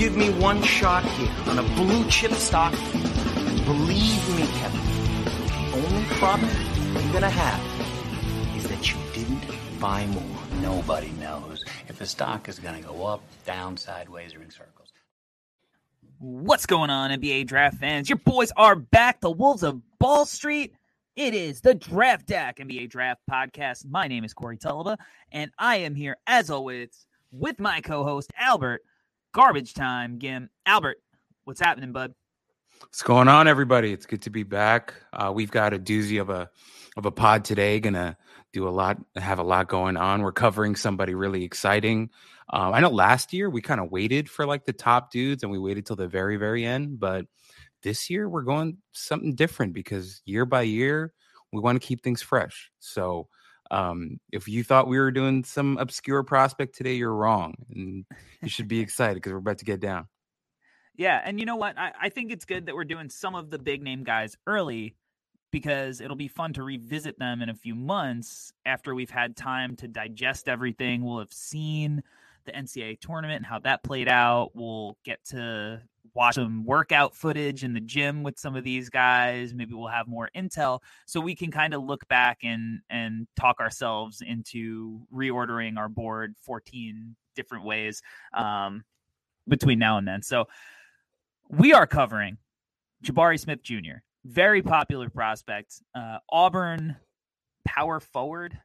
Give me one shot here on a blue chip stock, believe me, Kevin, the only problem you're gonna have is that you didn't buy more. Nobody knows if the stock is to go up, down, sideways, or in circles. What's going on, NBA draft fans? Your boys are back, the Wolves of Ball Street. It is the Draft Deck NBA Draft Podcast. My name is Corey Tulaba, and I am here, as always, with my co host, Albert. Garbage time, Gim. Albert, what's happening, bud? What's going on, everybody? It's good to be back. Uh, we've got a doozy of a of a pod today. Gonna do a lot, have a lot going on. We're covering somebody really exciting. Um, I know last year we kind of waited for like the top dudes, and we waited till the very, very end. But this year we're going something different because year by year we want to keep things fresh. So um, if you thought we were doing some obscure prospect today, you're wrong, and you should be excited because we're about to get down. Yeah, and you know what? I, I think it's good that we're doing some of the big name guys early because it'll be fun to revisit them in a few months after we've had time to digest everything. We'll have seen the NCAA tournament and how that played out. We'll get to watch some workout footage in the gym with some of these guys. Maybe we'll have more intel so we can kind of look back and and talk ourselves into reordering our board 14 different ways um, between now and then. So we are covering Jabari Smith Jr., very popular prospect, uh, Auburn power forward,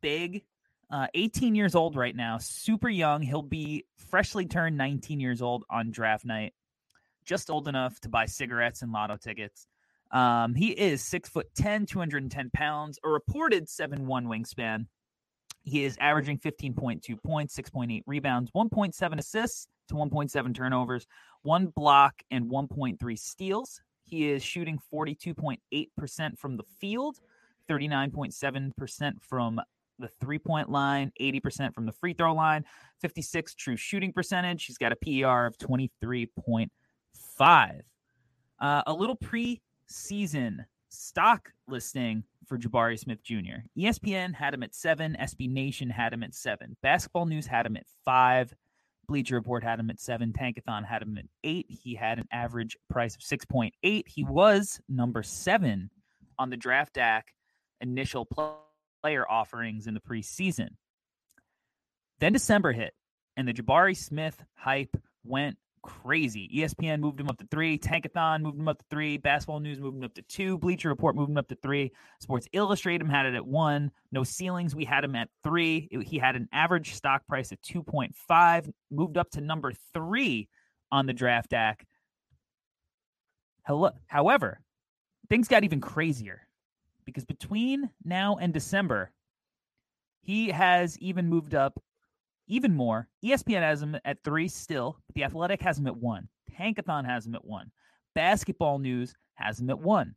big, uh, 18 years old right now, super young. He'll be freshly turned 19 years old on draft night, just old enough to buy cigarettes and lotto tickets. Um, he is six foot 10, 210 pounds, a reported 7 1 wingspan. He is averaging 15.2 points, 6.8 rebounds, 1.7 assists to 1.7 turnovers, one block, and 1.3 steals. He is shooting 42.8% from the field, 39.7% from the three point line, 80% from the free throw line, 56 true shooting percentage. He's got a PER of 23.5. Uh, a little preseason stock listing for Jabari Smith Jr. ESPN had him at seven. SB Nation had him at seven. Basketball News had him at five. Bleacher Report had him at seven. Tankathon had him at eight. He had an average price of 6.8. He was number seven on the draft deck initial player offerings in the preseason. Then December hit, and the Jabari Smith hype went crazy. ESPN moved him up to three. Tankathon moved him up to three. Basketball News moved him up to two. Bleacher Report moved him up to three. Sports Illustrated had it at one. No ceilings. We had him at three. It- he had an average stock price of 2.5, moved up to number three on the draft deck. Hello. However, things got even crazier because between now and December, he has even moved up even more. ESPN has him at three still, but The Athletic has him at one. Tankathon has him at one. Basketball News has him at one.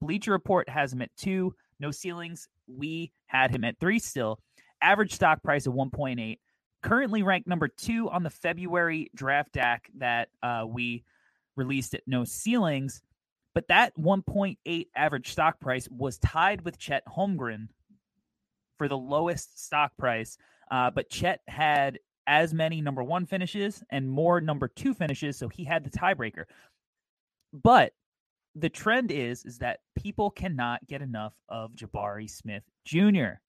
Bleacher Report has him at two. No ceilings. We had him at three still. Average stock price of 1.8. Currently ranked number two on the February draft deck that uh, we released at No Ceilings. But that 1.8 average stock price was tied with Chet Holmgren for the lowest stock price. Uh, but Chet had as many number one finishes and more number two finishes, so he had the tiebreaker. But the trend is is that people cannot get enough of Jabari Smith Jr.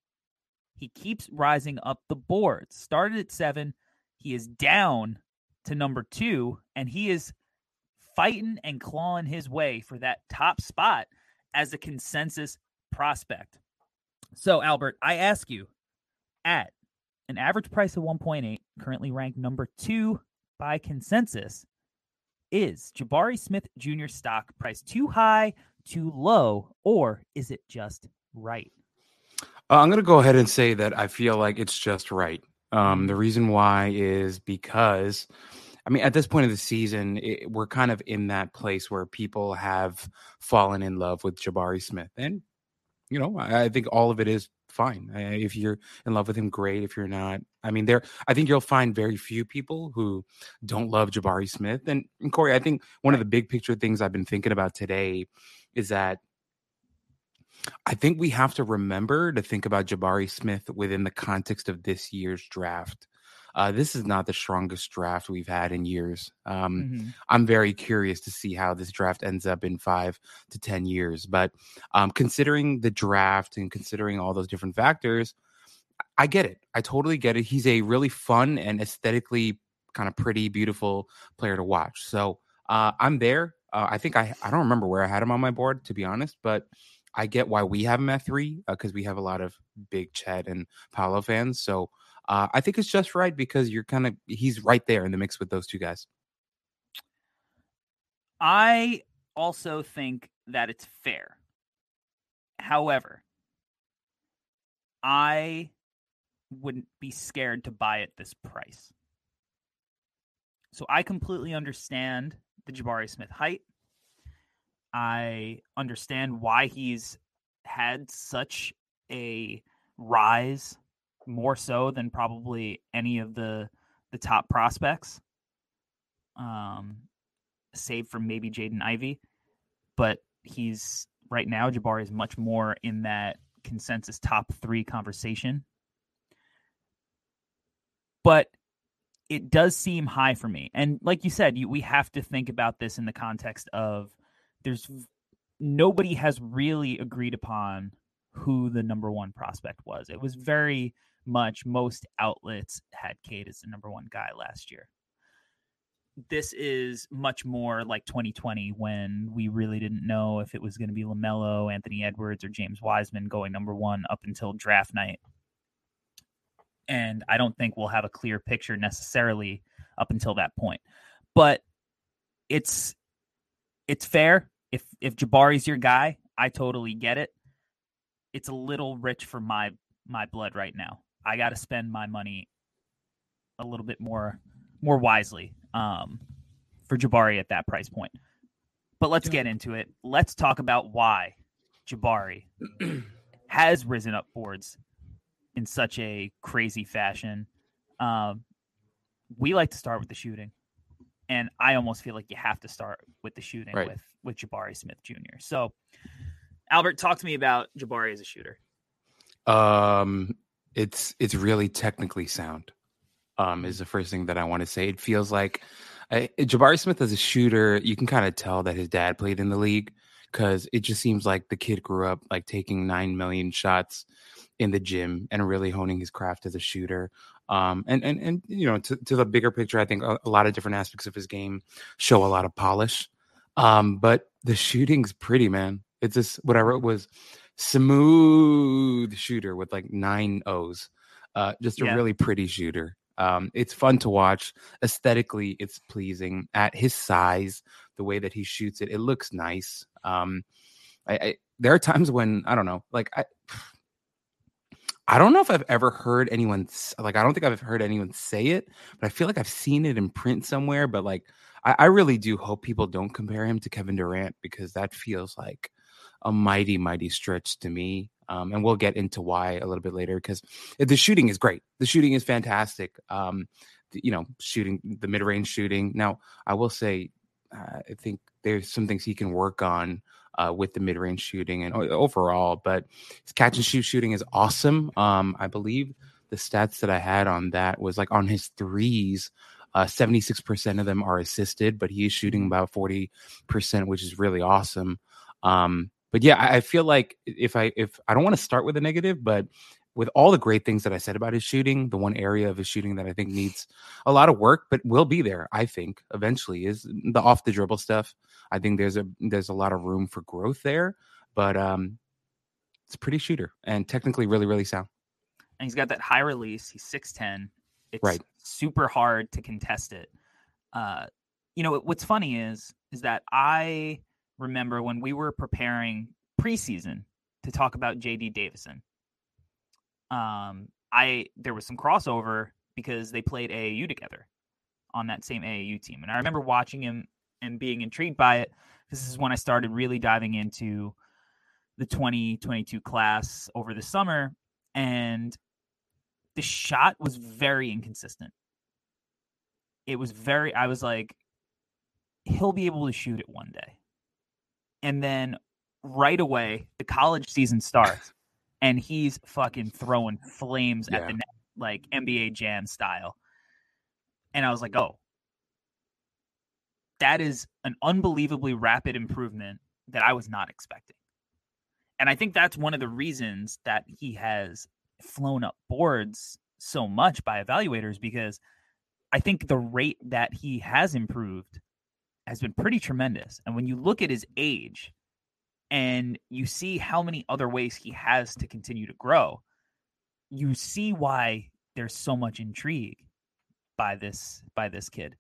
He keeps rising up the boards. Started at seven, he is down to number two, and he is fighting and clawing his way for that top spot as a consensus prospect. So, Albert, I ask you at an average price of 1.8, currently ranked number two by consensus, is Jabari Smith Jr. stock price too high, too low, or is it just right? Uh, I'm going to go ahead and say that I feel like it's just right. Um, the reason why is because I mean, at this point of the season, it, we're kind of in that place where people have fallen in love with Jabari Smith, and you know, I, I think all of it is fine. Uh, if you're in love with him, great. If you're not, I mean, there, I think you'll find very few people who don't love Jabari Smith. And, and Corey, I think one of the big picture things I've been thinking about today is that I think we have to remember to think about Jabari Smith within the context of this year's draft. Uh, this is not the strongest draft we've had in years. Um, mm-hmm. I'm very curious to see how this draft ends up in five to 10 years. But um, considering the draft and considering all those different factors, I get it. I totally get it. He's a really fun and aesthetically kind of pretty, beautiful player to watch. So uh, I'm there. Uh, I think I, I don't remember where I had him on my board, to be honest, but I get why we have him at three because uh, we have a lot of big Chet and Paolo fans. So uh, I think it's just right because you're kind of he's right there in the mix with those two guys. I also think that it's fair. However, I wouldn't be scared to buy at this price. So I completely understand the Jabari Smith height. I understand why he's had such a rise more so than probably any of the the top prospects. Um, save for maybe Jaden Ivey. but he's right now Jabari is much more in that consensus top three conversation. But it does seem high for me, and like you said, you, we have to think about this in the context of there's nobody has really agreed upon who the number one prospect was. It was very much most outlets had Cade as the number one guy last year. This is much more like 2020 when we really didn't know if it was going to be LaMelo, Anthony Edwards, or James Wiseman going number one up until draft night. And I don't think we'll have a clear picture necessarily up until that point. But it's it's fair. If if Jabari's your guy, I totally get it. It's a little rich for my my blood right now. I got to spend my money a little bit more more wisely um, for Jabari at that price point. But let's get into it. Let's talk about why Jabari has risen up boards in such a crazy fashion. Um, we like to start with the shooting, and I almost feel like you have to start with the shooting right. with with Jabari Smith Jr. So, Albert, talk to me about Jabari as a shooter. Um, it's it's really technically sound. Um, is the first thing that I want to say. It feels like uh, Jabari Smith as a shooter, you can kind of tell that his dad played in the league because it just seems like the kid grew up like taking nine million shots in the gym and really honing his craft as a shooter. Um, and and and you know, to, to the bigger picture, I think a, a, lot of different aspects of his game show a lot of polish. Um, but the shooting's pretty, man. It's just what I wrote was smooth shooter with like nine O's. Uh, just a yeah. really pretty shooter. Um, it's fun to watch. Aesthetically, it's pleasing. At his size, the way that he shoots it, it looks nice. Um, I, I, there are times when I don't know, like I, I don't know if I've ever heard anyone like I don't think I've heard anyone say it, but I feel like I've seen it in print somewhere. But like I, I really do hope people don't compare him to Kevin Durant because that feels like a mighty, mighty stretch to me. Um, and we'll get into why a little bit later because the shooting is great. The shooting is fantastic. Um, the, you know, shooting the mid range shooting. Now, I will say, uh, I think there's some things he can work on uh, with the mid range shooting and overall, but his catch and shoot shooting is awesome. Um, I believe the stats that I had on that was like on his threes. Uh, 76% of them are assisted, but he is shooting mm-hmm. about 40%, which is really awesome. Um, but yeah, I, feel like if I if I don't want to start with a negative, but with all the great things that I said about his shooting, the one area of his shooting that I think needs a lot of work, but will be there, I think, eventually is the off the dribble stuff. I think there's a there's a lot of room for growth there, but um it's a pretty shooter and technically really, really sound. And he's got that high release. He's 6'10. It's right. super hard to contest it. Uh, you know, what's funny is is that I remember when we were preparing preseason to talk about JD Davison. Um, I there was some crossover because they played AAU together. on that same AAU team. And I remember watching him and being intrigued by it. This is when I started really diving into the 2022 class over the summer. And the shot was very inconsistent. It was very, I was like, he'll be able to shoot it one day. And then right away, the college season starts and he's fucking throwing flames yeah. at the net, like NBA Jam style. And I was like, oh, that is an unbelievably rapid improvement that I was not expecting. And I think that's one of the reasons that he has flown up boards so much by evaluators because I think the rate that he has improved has been pretty tremendous. And when you look at his age and you see how many other ways he has to continue to grow, you see why there's so much intrigue by this by this kid.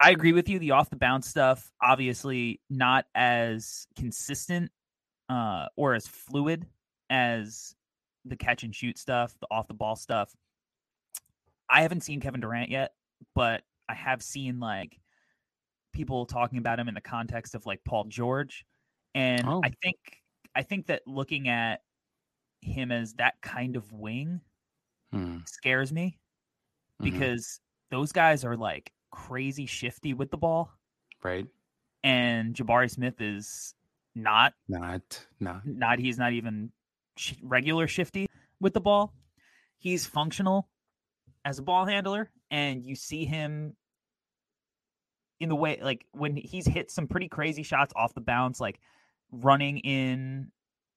I agree with you. The off the bounce stuff, obviously not as consistent uh, or as fluid as the catch and shoot stuff, the off the ball stuff. I haven't seen Kevin Durant yet, but I have seen like people talking about him in the context of like Paul George, and oh. I think I think that looking at him as that kind of wing hmm. scares me mm-hmm. because those guys are like crazy shifty with the ball. Right. And Jabari Smith is not not not not he's not even sh- regular shifty with the ball. He's functional as a ball handler and you see him in the way like when he's hit some pretty crazy shots off the bounce like running in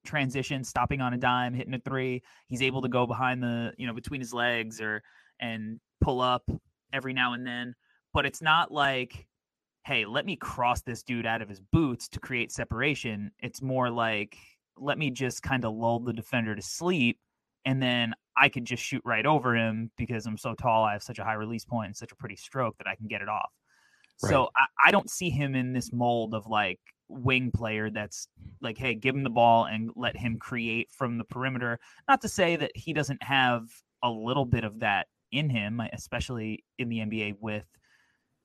transition, stopping on a mm-hmm. dime, hitting a three. He's able to mm-hmm. go behind the, you know, between his legs or and pull up every now and then but it's not like hey let me cross this dude out of his boots to create separation. It's more like let me just kind of lull the defender to sleep and then i could just shoot right over him because i'm so tall i have such a high release point and such a pretty stroke that i can get it off right. so I, I don't see him in this mold of like wing player that's like hey give him the ball and let him create from the perimeter not to say that he doesn't have a little bit of that in him uh, especially in the nba with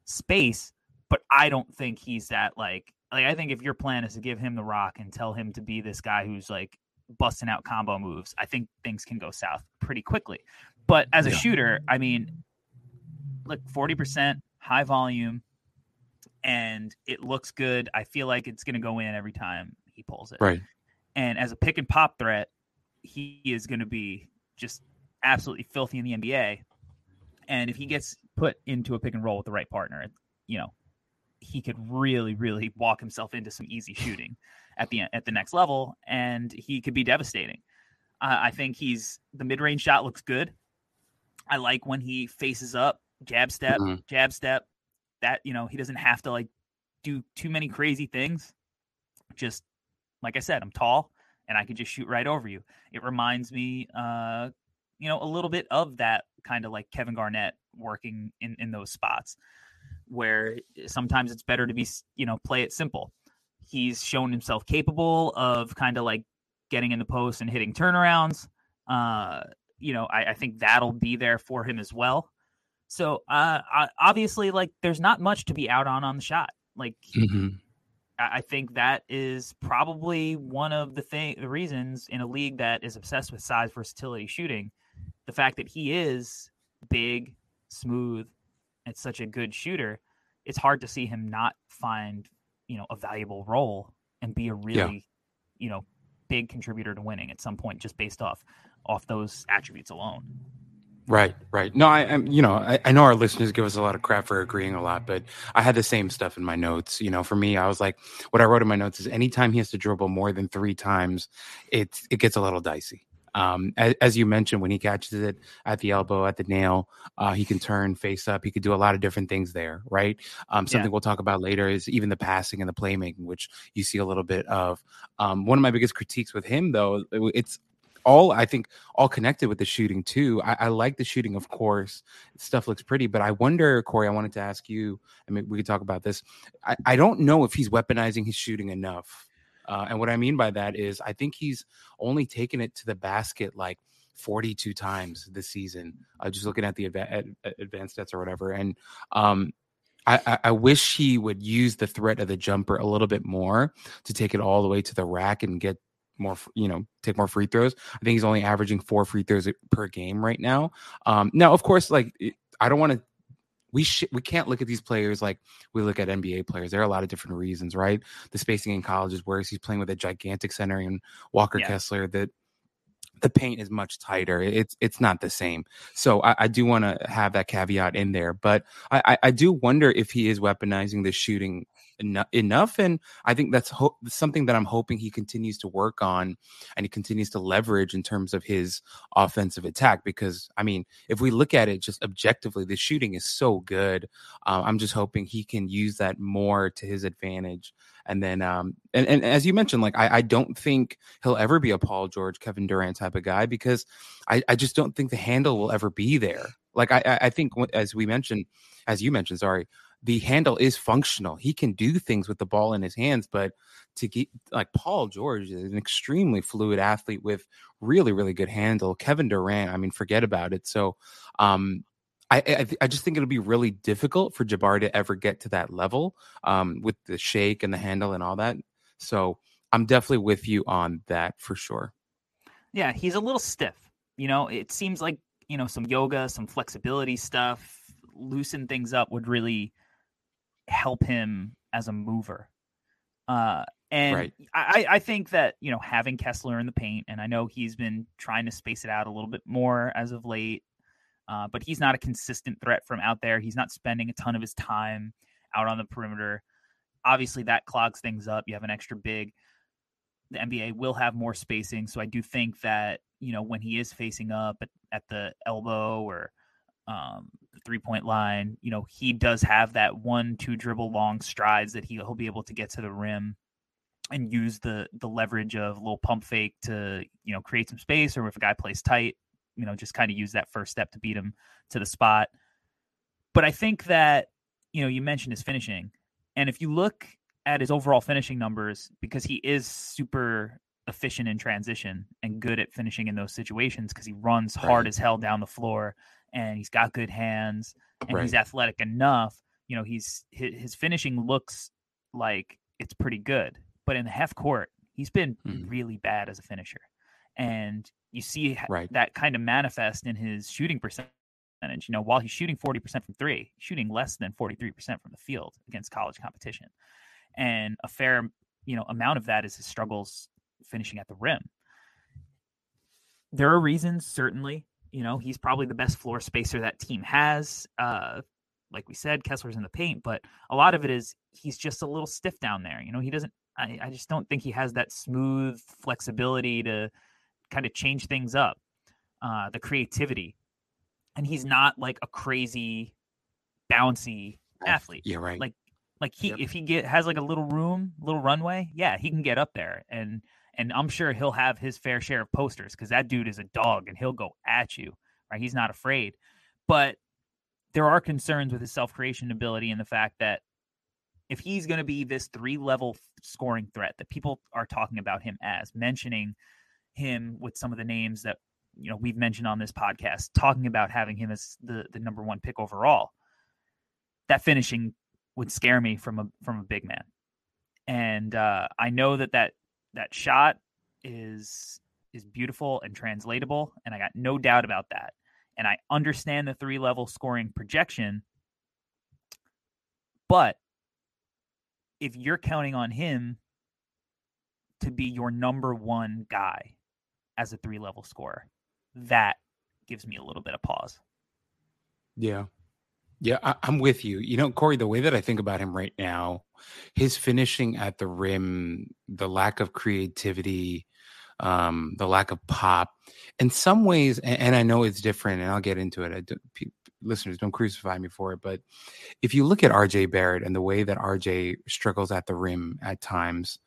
space, but I don't think he's that like like I think if your plan is to give him the rock and tell him to be this guy who's like busting out combo moves, I think things can go south pretty quickly. But as a yeah. shooter, I mean, look, 40% high volume and it looks good. I feel like it's going to go in every time he pulls it. Right. And as a pick and pop threat, he is going to be just absolutely filthy in the NBA. And if he gets put into a pick and roll with the right partner, you know, he could really, really walk himself into some easy shooting at the at the next level, and he could be devastating. Uh, I think he's the mid range shot looks good. I like when he faces up, jab step, mm-hmm. jab step. That you know he doesn't have to like do too many crazy things. Just like I said, I'm tall and I can just shoot right over you. It reminds me, uh, you know, a little bit of that kind of like Kevin Garnett working in in those spots where sometimes it's better to be you know play it simple. He's shown himself capable of kind of like getting in the post and hitting turnarounds. Uh, you know, I, I think that'll be there for him as well. So uh, obviously, like, there's not much to be out on on the shot. Like, mm-hmm. I think that is probably one of the thing, the reasons in a league that is obsessed with size versatility shooting, the fact that he is big, smooth, and such a good shooter, it's hard to see him not find, you know, a valuable role and be a really, yeah. you know, big contributor to winning at some point just based off off those attributes alone. Right, right. No, I, am you know, I, I, know our listeners give us a lot of crap for agreeing a lot, but I had the same stuff in my notes. You know, for me, I was like, what I wrote in my notes is anytime he has to dribble more than three times, it it gets a little dicey. Um, as, as, you mentioned, when he catches it at the elbow, at the nail, uh, he can turn face up. He could do a lot of different things there, right? Um, something yeah. we'll talk about later is even the passing and the playmaking, which you see a little bit of. Um, one of my biggest critiques with him, though, it's all I think all connected with the shooting too. I, I, like the shooting, of course. Stuff looks pretty, but I wonder, Corey. I wanted to ask you. I mean, we could talk about this. I, I don't know if he's weaponizing his shooting enough. Uh, and what I mean by that is, I think he's only taken it to the basket like 42 times this season. Uh, just looking at the adva- advanced stats or whatever, and um, I, I, wish he would use the threat of the jumper a little bit more to take it all the way to the rack and get more, you know, take more free throws. I think he's only averaging four free throws per game right now. Um, now, of course, like I don't want to. We sh- we can't look at these players like we look at NBA players. There are a lot of different reasons, right? The spacing in college is worse. He's playing with a gigantic center and Walker yeah. Kessler that the paint is much tighter. It's it's not the same. So I, I do want to have that caveat in there, but I, I do wonder if he is weaponizing the shooting enough and i think that's ho- something that i'm hoping he continues to work on and he continues to leverage in terms of his offensive attack because i mean if we look at it just objectively the shooting is so good. Uh, i'm just hoping he can use that more to his advantage and then um and, and as you mentioned like I, I don't think he'll ever be a paul george kevin durant type of guy because i i just don't think the handle will ever be there. Like i i think as we mentioned as you mentioned sorry the handle is functional. He can do things with the ball in his hands, but to get like Paul George is an extremely fluid athlete with really, really good handle. Kevin Durant, I mean, forget about it. So, um, I, I, I just think it'll be really difficult for Jabari to ever get to that level um, with the shake and the handle and all that. So I'm definitely with you on that for sure. Yeah, he's a little stiff. You know, it seems like you know some yoga, some flexibility stuff, loosen things up would really help him as a mover. Uh, and right. I, I think that, you know, having Kessler in the paint, and I know he's been trying to space it out a little bit more as of late, uh, but he's not a consistent threat from out there. He's not spending a ton of his time out on the perimeter. Obviously, that clogs things up. You have an extra big. The NBA will have more spacing. So I do think that, you know, when he is facing up at, at the elbow or um, three point line. You know, he does have that one, two dribble long strides that he, he'll be able to get to the rim and use the the leverage of a little pump fake to you know create some space, or if a guy plays tight, you know, just kind of use that first step to beat him to the spot. But I think that you know you mentioned his finishing, and if you look at his overall finishing numbers, because he is super efficient in transition and good at finishing in those situations because he runs right. hard as hell down the floor and he's got good hands and right. he's athletic enough. You know, he's his, his, finishing looks like it's pretty good, but in the half court, he's been mm. really bad as a finisher, and you see right. that kind of manifest in his shooting percentage. You know, while he's shooting forty percent from three, shooting less than forty three percent from the field against college competition, and a fair you know amount of that is his struggles finishing at the rim. There are reasons, certainly, you know, he's probably the best floor spacer that team has. Uh, like we said, Kessler's in the paint, but a lot of it is he's just a little stiff down there. You know, he doesn't. I, I just don't think he has that smooth flexibility to kind of change things up, uh, the creativity, and he's not like a crazy, bouncy athlete. Yeah, right. Like, like he yep. if he get has like a little room, little runway, yeah, he can get up there and and I'm sure he'll have his fair share of posters because that dude is a dog and he'll go at you. Right? He's not afraid. But there are concerns with his self creation ability and the fact that if he's going to be this three level scoring threat that people are talking about him as, mentioning him with some of the names that you know we've mentioned on this podcast, talking about having him as the the number one pick overall, that finishing would scare me from a from a big man. And uh, I know that that that shot is is beautiful and translatable, and I got no doubt about that. And I understand the three level scoring projection, but if you're counting on him to be your number one guy as a three level scorer, that gives me a little bit of pause. Yeah. Yeah, I, am with you. You know, Corey, the way that I think about him right now, his finishing at the rim, the lack of creativity, um, the lack of pop, in some ways, and, and I know it's different, and I'll get into it. I do, p- listeners, don't crucify me for it, but if you look at RJ Barrett and the way that RJ struggles at the rim at times,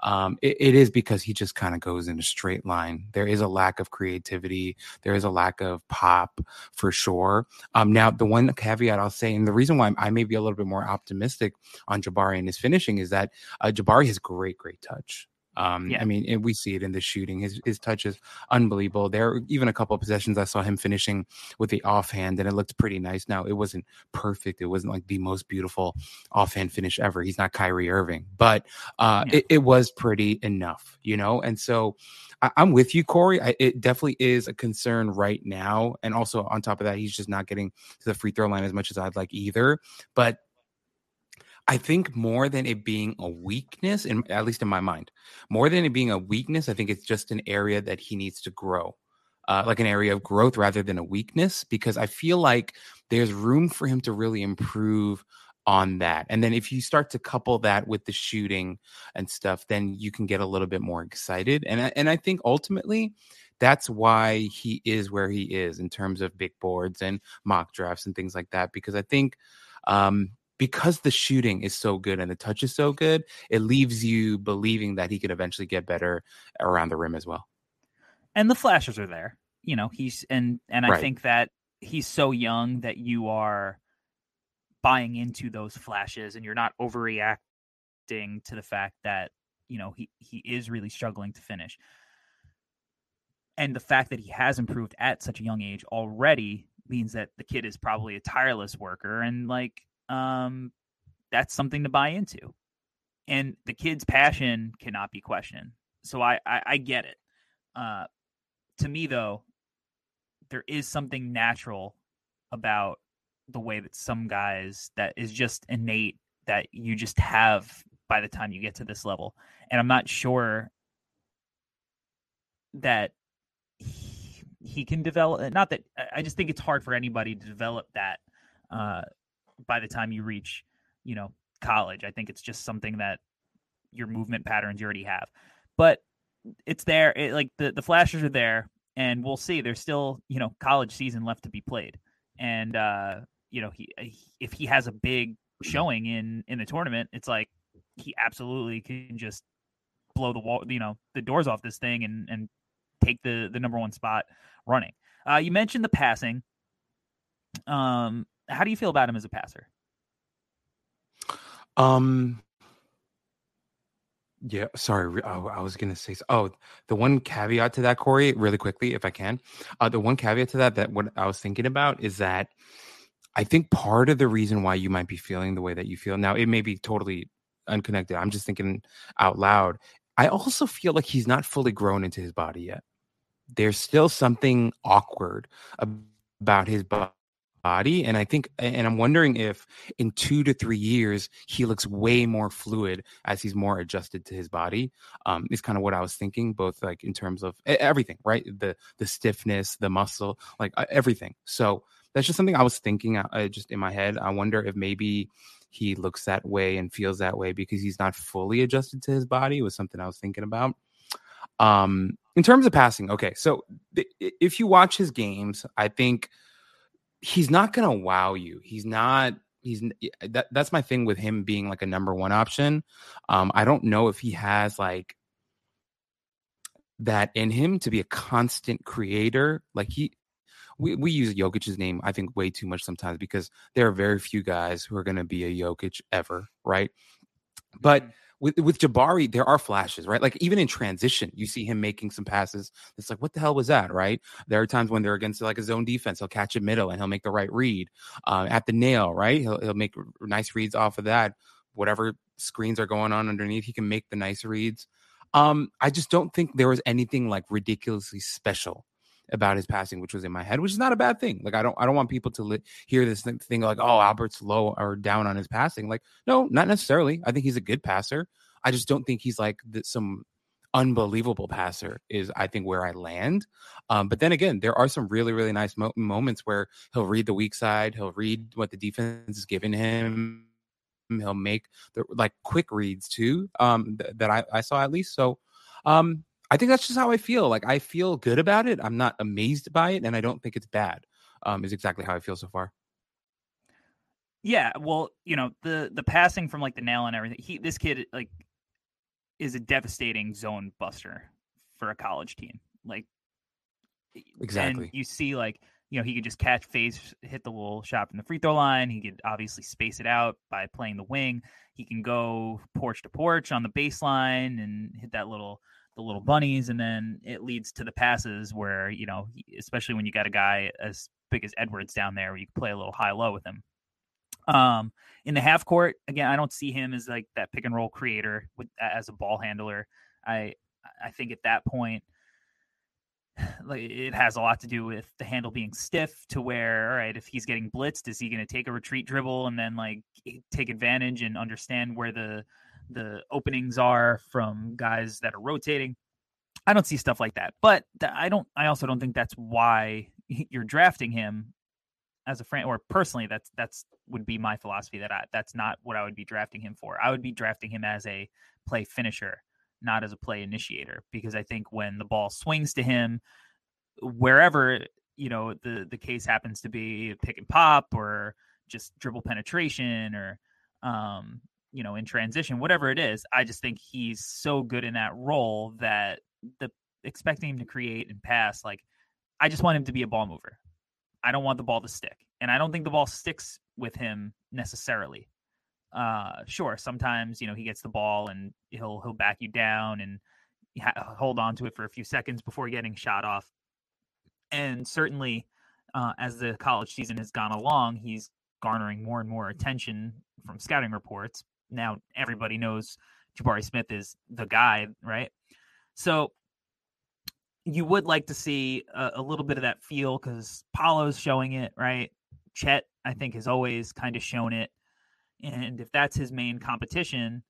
um, it, it is because he just kind of goes in a straight line. There is a lack of creativity. There is a lack of pop for sure. Um, now, the one caveat I'll say, and the reason why I may be a little bit more optimistic on Jabari and his finishing is that uh, Jabari has great, great touch. Um, Yeah. I mean, and we see it in the shooting. His his touch is unbelievable. There are even a couple of possessions I saw him finishing with the offhand, and it looked pretty nice. Now it wasn't perfect. It wasn't like the most beautiful offhand finish ever. He's not Kyrie Irving, but uh, Yeah. it, it was pretty enough, you know. And so I, I'm with you, Corey. I, it definitely is a concern right now. And also on top of that, he's just not getting to the free throw line as much as I'd like either. But I think more than it being a weakness, in at least in my mind, more than it being a weakness, I think it's just an area that he needs to grow, uh, like an area of growth rather than a weakness, because I feel like there's room for him to really improve on that. And then if you start to couple that with the shooting and stuff, then you can get a little bit more excited. And I, and I think ultimately that's why he is where he is in terms of big boards and mock drafts and things like that. Because I think um, because the shooting is so good and the touch is so good, it leaves you believing that he could eventually get better around the rim as well. and the flashes are there. You know, he's and and I Right. think that he's so young that you are buying into those flashes and you're not overreacting to the fact that, you know, he he is really struggling to finish. And the fact that he has improved at such a young age already means that the kid is probably a tireless worker and like um that's something to buy into. And the kid's passion cannot be questioned. So I I, I get it. Uh to me though there is something natural about the way that some guys that is just innate that you just have by the time you get to this level and i'm not sure that he, he can develop not that I- i just think it's hard for anybody to develop that uh by the time you reach you know college i think it's just something that your movement patterns you already have. But it's there it, like the the flashes are there and we'll see. There's still you know college season left to be played. And uh you know he if he has a big showing in in the tournament it's like he absolutely can just blow the wall you know the doors off this thing and and take the the number one spot running. Uh you mentioned the passing. Um how do you feel about him as a passer Um. Yeah, sorry. Oh, I was gonna say. Oh, the one caveat to that, Corey, really quickly, if I can. Uh, the one caveat to that, that what I was thinking about is that I think part of the reason why you might be feeling the way that you feel now, it may be totally unconnected. I'm just thinking out loud. I also feel like he's not fully grown into his body yet. There's still something awkward about his bo- body, and I think, and I'm wondering if in two to three years he looks way more fluid as he's more adjusted to his body um is kind of what i was thinking both like in terms of everything right? The the stiffness the muscle like uh, everything. So that's just something i was thinking uh, uh, just in my head. I wonder if maybe he looks that way and feels that way because he's not fully adjusted to his body was something i was thinking about. Um in terms of passing okay so th- if you watch his games i think he's not gonna wow you. He's not. He's that. That's my thing with him being like a number one option. Um, I don't know if he has like that in him to be a constant creator. Like he, we we use Jokic's name I think way too much sometimes because there are very few guys who are gonna be a Jokic ever, right? But with with Jabari, there are flashes, right? Like even in transition, you see him making some passes. It's like, what the hell was that, right? There are times when they're against like a zone defense, he'll catch a middle and he'll make the right read uh, at the nail, right? He'll he'll make nice reads off of that. Whatever screens are going on underneath, he can make the nice reads. Um, I just don't think there was anything like ridiculously special about his passing, which was in my head, which is not a bad thing. Like I don't I don't want people to li- hear this thing, thing like, oh, Albert's low or down on his passing. Like, no, not necessarily. I think he's a good passer. I just don't think he's like th- some unbelievable passer. Is I think where I land. Um, but then again, there are some really really nice mo- moments where he'll read the weak side. He'll read what the defense is giving him. He'll make the like quick reads too. Um, th- that I, I saw at least. So, um, I think that's just how I feel. Like I feel good about it. I'm not amazed by it, and I don't think it's bad. Um, is exactly how I feel so far. Yeah, well, you know, the the passing from like the nail and everything. He this kid like is a devastating zone buster for a college team. Like Exactly. And you see like you know, he could just catch face, hit the little shot from the free throw line. He could obviously space it out by playing the wing. He can go porch to porch on the baseline and hit that little the little bunnies, and then it leads to the passes where you know, especially when you got a guy as big as Edwards down there, where you can play a little high low with him. Um, in the half court, again, I don't see him as like that pick and roll creator with as a ball handler. I I think at that point like it has a lot to do with the handle being stiff to where all right if he's getting blitzed is he going to take a retreat dribble and then like take advantage and understand where the the openings are from guys that are rotating. I don't see stuff like that but i don't i also don't think that's why you're drafting him as a friend or personally that's that's would be my philosophy that I, that's not what i would be drafting him for. I would be drafting him as a play finisher not as a play initiator because I think when the ball swings to him, wherever you know the the case happens to be pick and pop or just dribble penetration or um you know in transition whatever it is i just think he's so good in that role that the expecting him to create and pass like i just want him to be a ball mover i don't want the ball to stick and i don't think the ball sticks with him necessarily uh, sure, sometimes you know he gets the ball and he'll he'll back you down and ha- hold on to it for a few seconds before getting shot off. And certainly, uh, as the college season has gone along, he's garnering more and more attention from scouting reports. Now everybody knows Jabari Smith is the guy, right? So you would like to see a, a little bit of that feel because Paolo's showing it, right? Chet, I think, has always kind of shown it. And if that's his main competition,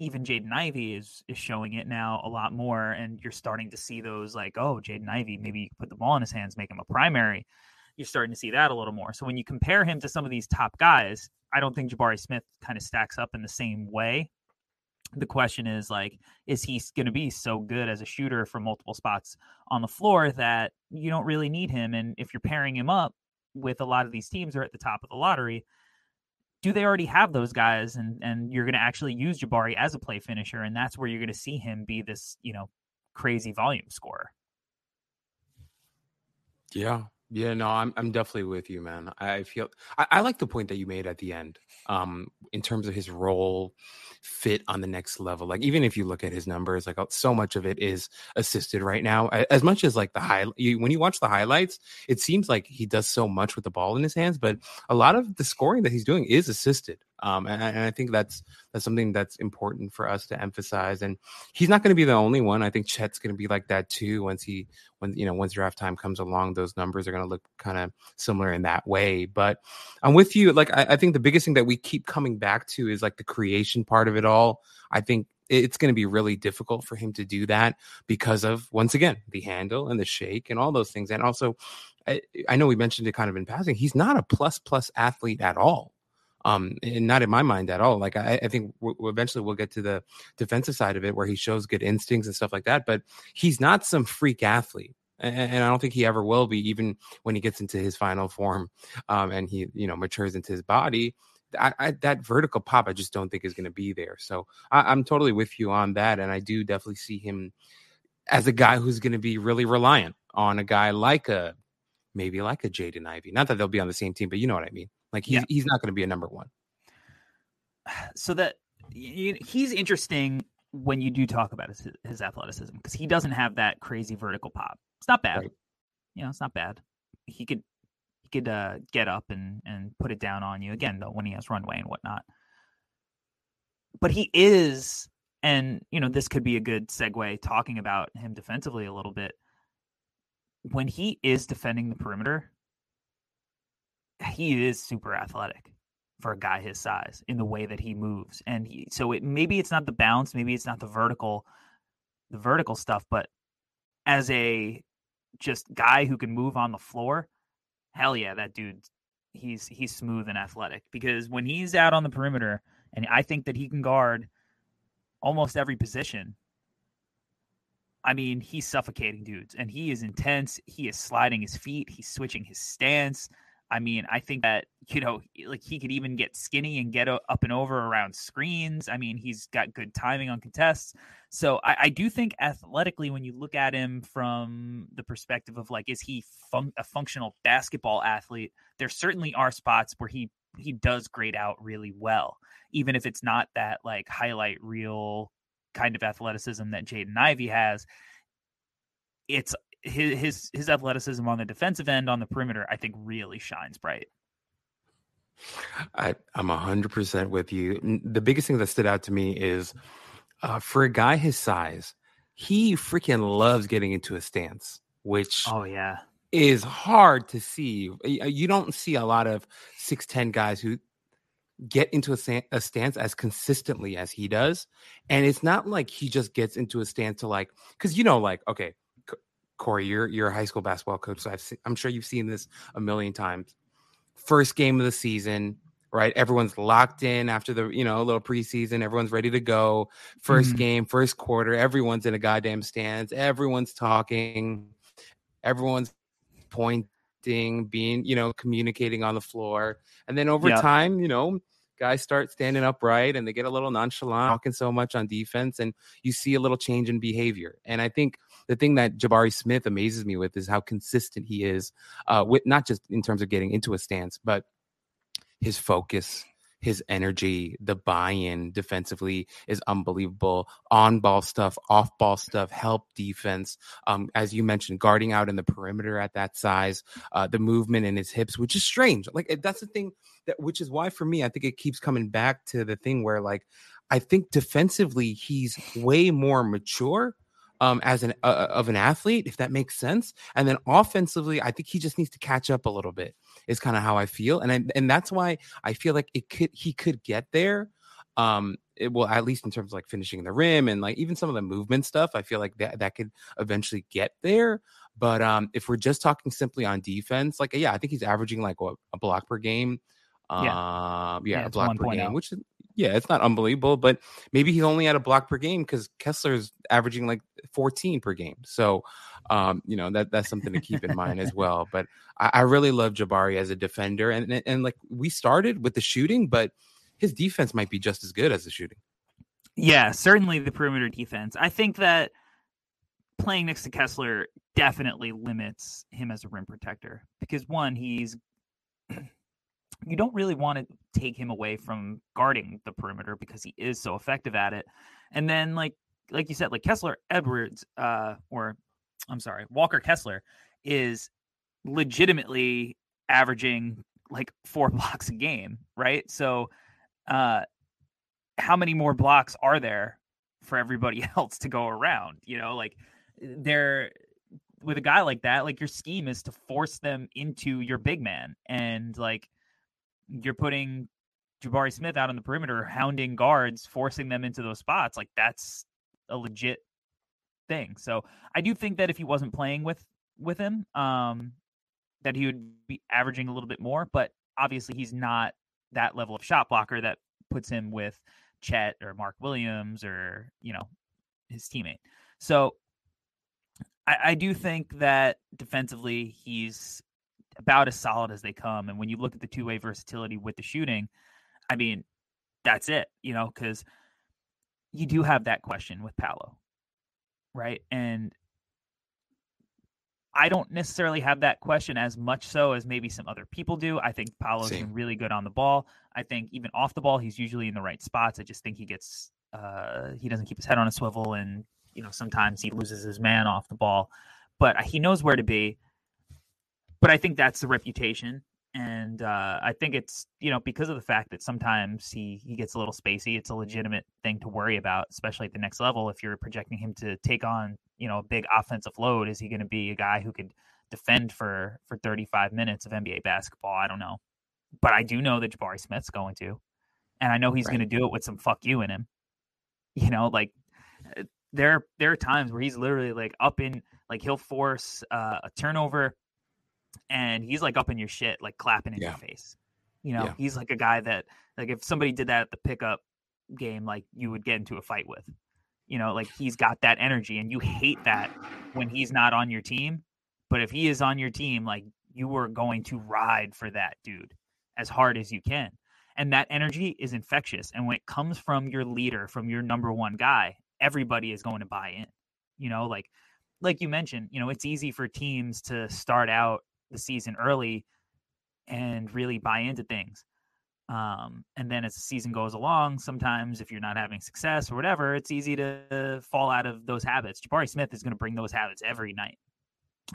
even Jaden Ivey is is showing it now a lot more, and you're starting to see those like, oh, Jaden Ivey, maybe you put the ball in his hands, make him a primary. You're starting to see that a little more. So when you compare him to some of these top guys, I don't think Jabari Smith kind of stacks up in the same way. The question is like, is he going to be so good as a shooter from multiple spots on the floor that you don't really need him? And if you're pairing him up with a lot of these teams are at the top of the lottery, do they already have those guys and and you're going to actually use Jabari as a play finisher and that's where you're going to see him be this, you know, crazy volume scorer. Yeah. Yeah, no, I'm I'm definitely with you, man. I feel I, I like the point that you made at the end, um, in terms of his role fit on the next level. Like even if you look at his numbers, like so much of it is assisted right now. As much as like the high, you, when you watch the highlights, it seems like he does so much with the ball in his hands, but a lot of the scoring that he's doing is assisted. Um, and, and, I think that's that's something that's important for us to emphasize. And he's not going to be the only one. I think Chet's going to be like that too. Once he, when you know, once draft time comes along, those numbers are going to look kind of similar in that way. But I'm with you. Like I, I think the biggest thing that we keep coming back to is like the creation part of it all. I think it's going to be really difficult for him to do that because of once again the handle and the shake and all those things and also I, I, know we mentioned it kind of in passing he's not a plus plus athlete at all um, and not in my mind at all. Like I, I think w- eventually we'll get to the defensive side of it where he shows good instincts and stuff like that. But he's not some freak athlete. And, and I don't think he ever will be, even when he gets into his final form um, and he, you know, matures into his body. I, I, that vertical pop, I just don't think is going to be there. So I, I'm totally with you on that, and I do definitely see him as a guy who's going to be really reliant on a guy like a maybe like a Jaden Ivey. Not that they'll be on the same team, but you know what I mean. Like he's yeah. he's not going to be a number one. So that he's interesting when you do talk about his, his athleticism because he doesn't have that crazy vertical pop. It's not bad. Right. You know, it's not bad. He could he could uh, get up and and put it down on you again though when he has runway and whatnot. But he is, and you know, this could be a good segue talking about him defensively a little bit. When he is defending the perimeter, he is super athletic for a guy his size in the way that he moves. And he, so it maybe it's not the bounce, maybe it's not the vertical the vertical stuff, but as a just guy who can move on the floor, hell yeah, that dude he's he's smooth and athletic because when he's out on the perimeter and I think that he can guard almost every position. I mean, he's suffocating dudes and he is intense. He is sliding his feet, he's switching his stance I mean, I think that you know, like he could even get skinny and get up and over around screens. I mean, he's got good timing on contests. So I, I do think athletically, when you look at him from the perspective of like, is he fun- a functional basketball athlete? There certainly are spots where he he does grade out really well, even if it's not that like highlight reel kind of athleticism that Jaden Ivey has. It's his his his athleticism on the defensive end on the perimeter, I think, really shines bright. I, I'm hundred percent with you. The biggest thing that stood out to me is uh, for a guy his size, he freaking loves getting into a stance, which oh yeah is hard to see. You don't see a lot of six ten guys who get into a, a, stance as consistently as he does, and it's not like he just gets into a stance to like because you know like okay Corey, you're you're a high school basketball coach, so I've seen, I'm sure you've seen this a million times. First game of the season, right? Everyone's locked in after the you know a little preseason. Everyone's ready to go. 1st mm-hmm. game, first quarter. Everyone's in a goddamn stance. Everyone's talking. Everyone's pointing, being you know communicating on the floor, and then over yep. time, you know guys start standing upright and they get a little nonchalant, talking so much on defense, and you see a little change in behavior. And I think the thing that Jabari Smith amazes me with is how consistent he is, uh, with not just in terms of getting into a stance, but his focus, his energy, the buy-in defensively is unbelievable. On-ball stuff, off-ball stuff, help defense. Um, as you mentioned, guarding out in the perimeter at that size, uh, the movement in his hips, which is strange. Like that's the thing that, which is why for me, I think it keeps coming back to the thing where like I think defensively he's way more mature um, as an uh, uh, of an athlete, if that makes sense. And then offensively, I think he just needs to catch up a little bit. Is kind of how I feel, and I, and that's why I feel like it could he could get there. Um, it, well, at least in terms of like finishing the rim and like even some of the movement stuff, I feel like that that could eventually get there. But um, if we're just talking simply on defense, like yeah, I think he's averaging like what, a block per game. Yeah, uh, yeah, yeah a block per game, which is yeah, it's not unbelievable, but maybe he's only at a block per game because Kessler's averaging like 14 per game. So, um, you know, that that's something to keep in mind as well. But I, I really love Jabari as a defender. And, and, and like we started with the shooting, but his defense might be just as good as the shooting. Yeah, certainly the perimeter defense. I think that playing next to Kessler definitely limits him as a rim protector because one, he's you don't really want to take him away from guarding the perimeter because he is so effective at it. And then like like you said, like Kessler Edwards, uh, or I'm sorry, Walker Kessler is legitimately averaging like four blocks a game, right? So uh how many more blocks are there for everybody else to go around? You know, like there with a guy like that, like your scheme is to force them into your big man. And like you're putting Jabari Smith out on the perimeter, hounding guards, forcing them into those spots. Like that's a legit thing. So I do think that if he wasn't playing with with him, um, that he would be averaging a little bit more. But obviously, he's not that level of shot blocker that puts him with Chet or Mark Williams or you know his teammate. So I, I do think that defensively, he's about as solid as they come. And when you look at the two way versatility with the shooting, I mean, that's it, you know, because you do have that question with Paolo, right? And I don't necessarily have that question as much so as maybe some other people do. I think Paolo's Same. been really good on the ball. I think even off the ball, he's usually in the right spots. I just think he gets uh, he doesn't keep his head on a swivel, and you know sometimes he loses his man off the ball, but he knows where to be but I think that's the reputation. And uh, I think it's you know because of the fact that sometimes he he gets a little spacey. It's a legitimate thing to worry about, especially at the next level. If you're projecting him to take on you know a big offensive load, is he going to be a guy who could defend for for 35 minutes of NBA basketball? I don't know, but I do know that Jabari Smith's going to, and I know he's right. going to do it with some fuck you in him. You know, like uh, there there are times where he's literally like up in like he'll force uh, a turnover and he's like up in your shit, like clapping in yeah. your face. You know, yeah. he's like a guy that like if somebody did that at the pickup game, like you would get into a fight with. You know, like he's got that energy, and you hate that when he's not on your team. But if he is on your team, like you are going to ride for that dude as hard as you can. And that energy is infectious. And when it comes from your leader, from your number one guy, everybody is going to buy in. You know, like like you mentioned, you know, it's easy for teams to start out the season early and really buy into things. Um, and then as the season goes along, sometimes if you're not having success or whatever, it's easy to fall out of those habits. Jabari Smith is going to bring those habits every night.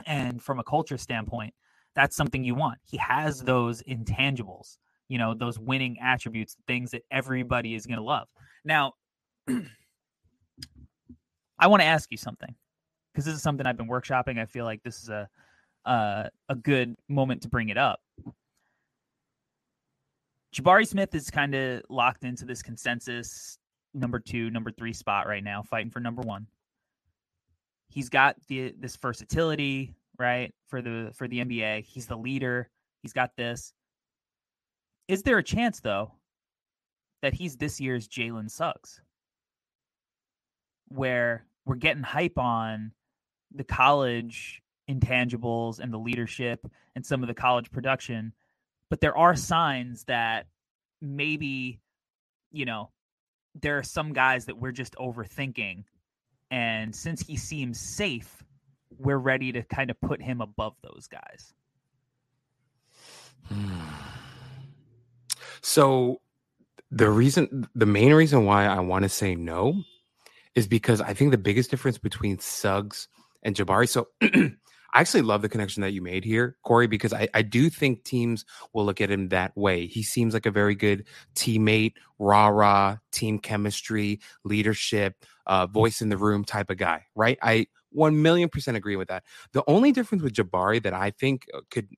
And from a culture standpoint, that's something you want. He has those intangibles, you know, those winning attributes, things that everybody is going to love. Now, I want to ask you something because this is something I've been workshopping. I feel like this is a uh, a good moment to bring it up. Jabari Smith is kind of locked into this consensus number two, number three spot right now, fighting for number one. He's got the this versatility, right, for the for the NBA. He's the leader. He's got this. Is there a chance though that he's this year's Jalen Suggs? Where we're getting hype on the college intangibles and the leadership and some of the college production but there are signs that maybe you know there are some guys that we're just overthinking. And since he seems safe we're ready to kind of put him above those guys. So the reason the main reason why i want to say no is because i think the biggest difference between suggs and jabari so I actually love the connection that you made here, Corey, because I, I do think teams will look at him that way. He seems like a very good teammate, rah rah, team chemistry, leadership, uh, voice in the room type of guy, right? I 1 million percent agree with that. The only difference with Jabari that I think uh, could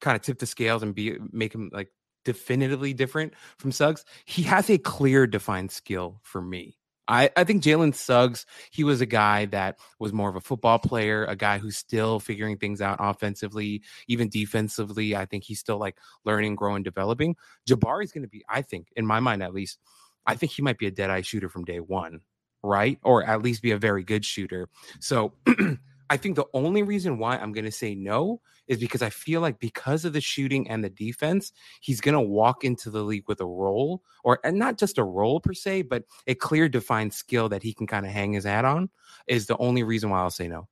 kind of tip the scales and be make him like definitively different from Suggs, he has a clear defined skill for me. I, I think Jalen Suggs, he was a guy that was more of a football player, a guy who's still figuring things out offensively, even defensively. I think he's still like learning, growing, developing. Jabari's going to be, I think, in my mind at least, I think he might be a dead eye shooter from day one, right? Or at least be a very good shooter. So I think the only reason why I'm going to say no is because I feel like because of the shooting and the defense, he's going to walk into the league with a role or and not just a role per se, but a clear defined skill that he can kind of hang his hat on is the only reason why I'll say no.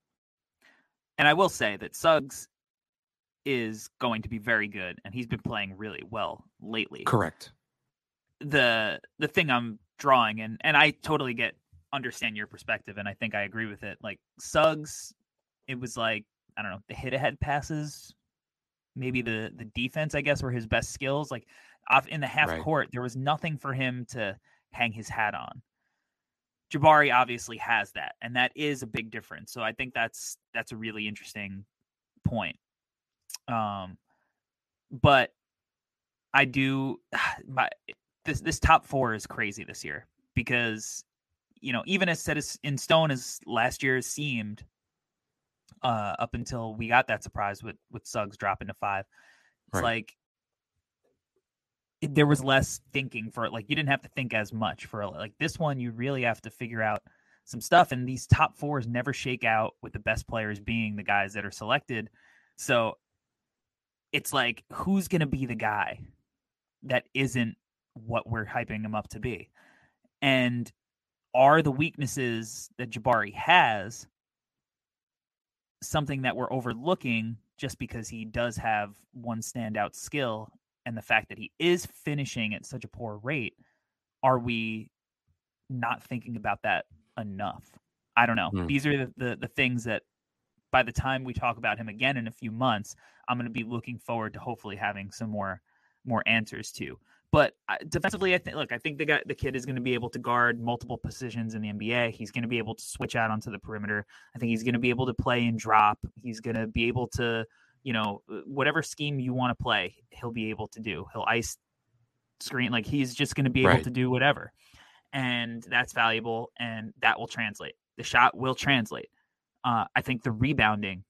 And I will say that Suggs is going to be very good and he's been playing really well lately. Correct. The the thing I'm drawing and and I totally get understand your perspective and I think I agree with it. Like Suggs it was like I don't know the hit ahead passes, maybe the the defense I guess were his best skills. Like off in the half right. court, there was nothing for him to hang his hat on. Jabari obviously has that, and that is a big difference. So I think that's that's a really interesting point. Um, but I do my this this top four is crazy this year because you know even as set in stone as last year seemed uh, up until we got that surprise with with Suggs dropping to five. It's right. like it, there was less thinking for it. Like you didn't have to think as much for like this one. You really have to figure out some stuff, and these top fours never shake out with the best players being the guys that are selected. So it's like who's going to be the guy that isn't what we're hyping him up to be, and are the weaknesses that Jabari has something that we're overlooking just because he does have one standout skill and the fact that he is finishing at such a poor rate are we not thinking about that enough? I don't know. Mm. these are the, the, the things that by the time we talk about him again in a few months i'm going to be looking forward to hopefully having some more more answers to but defensively, I think look, I think the guy, the kid is going to be able to guard multiple positions in the NBA. He's going to be able to switch out onto the perimeter. I think he's going to be able to play and drop. He's going to be able to, you know, uh, whatever scheme you want to play, he'll be able to do. He'll ice screen like he's just going to be able right. to do whatever. And that's valuable and that will translate. The shot will translate. Uh, I think the rebounding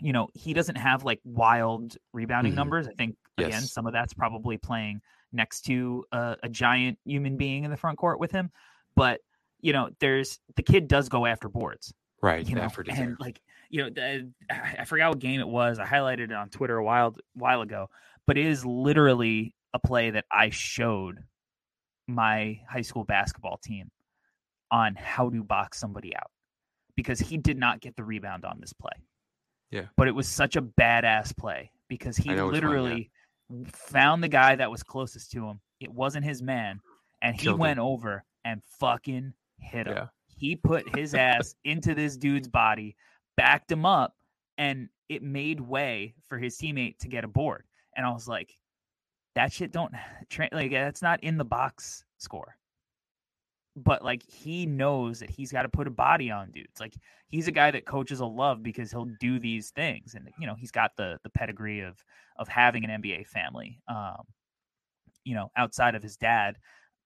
you know, he doesn't have like wild rebounding mm-hmm. numbers. I think again, yes. some of that's probably playing next to a, a, giant human being in the front court with him. But you know, there's the kid does go after boards, right? You know, and like you know, the, I forgot what game it was. I highlighted it on Twitter a while while ago, but it is literally a play that I showed my high school basketball team on how to box somebody out because he did not get the rebound on this play. Yeah. But it was such a badass play because he I literally found the guy that was closest to him. It wasn't his man. And he Killed him. went over and fucking hit him. Yeah. He put his ass into this dude's body, backed him up, and it made way for his teammate to get a board. And I was like, that shit don't tra- like that's not in the box score. But like he knows that he's got to put a body on dudes. Like he's a guy that coaches will love because he'll do these things, and you know he's got the the pedigree of of having an NBA family. Um, you know, outside of his dad,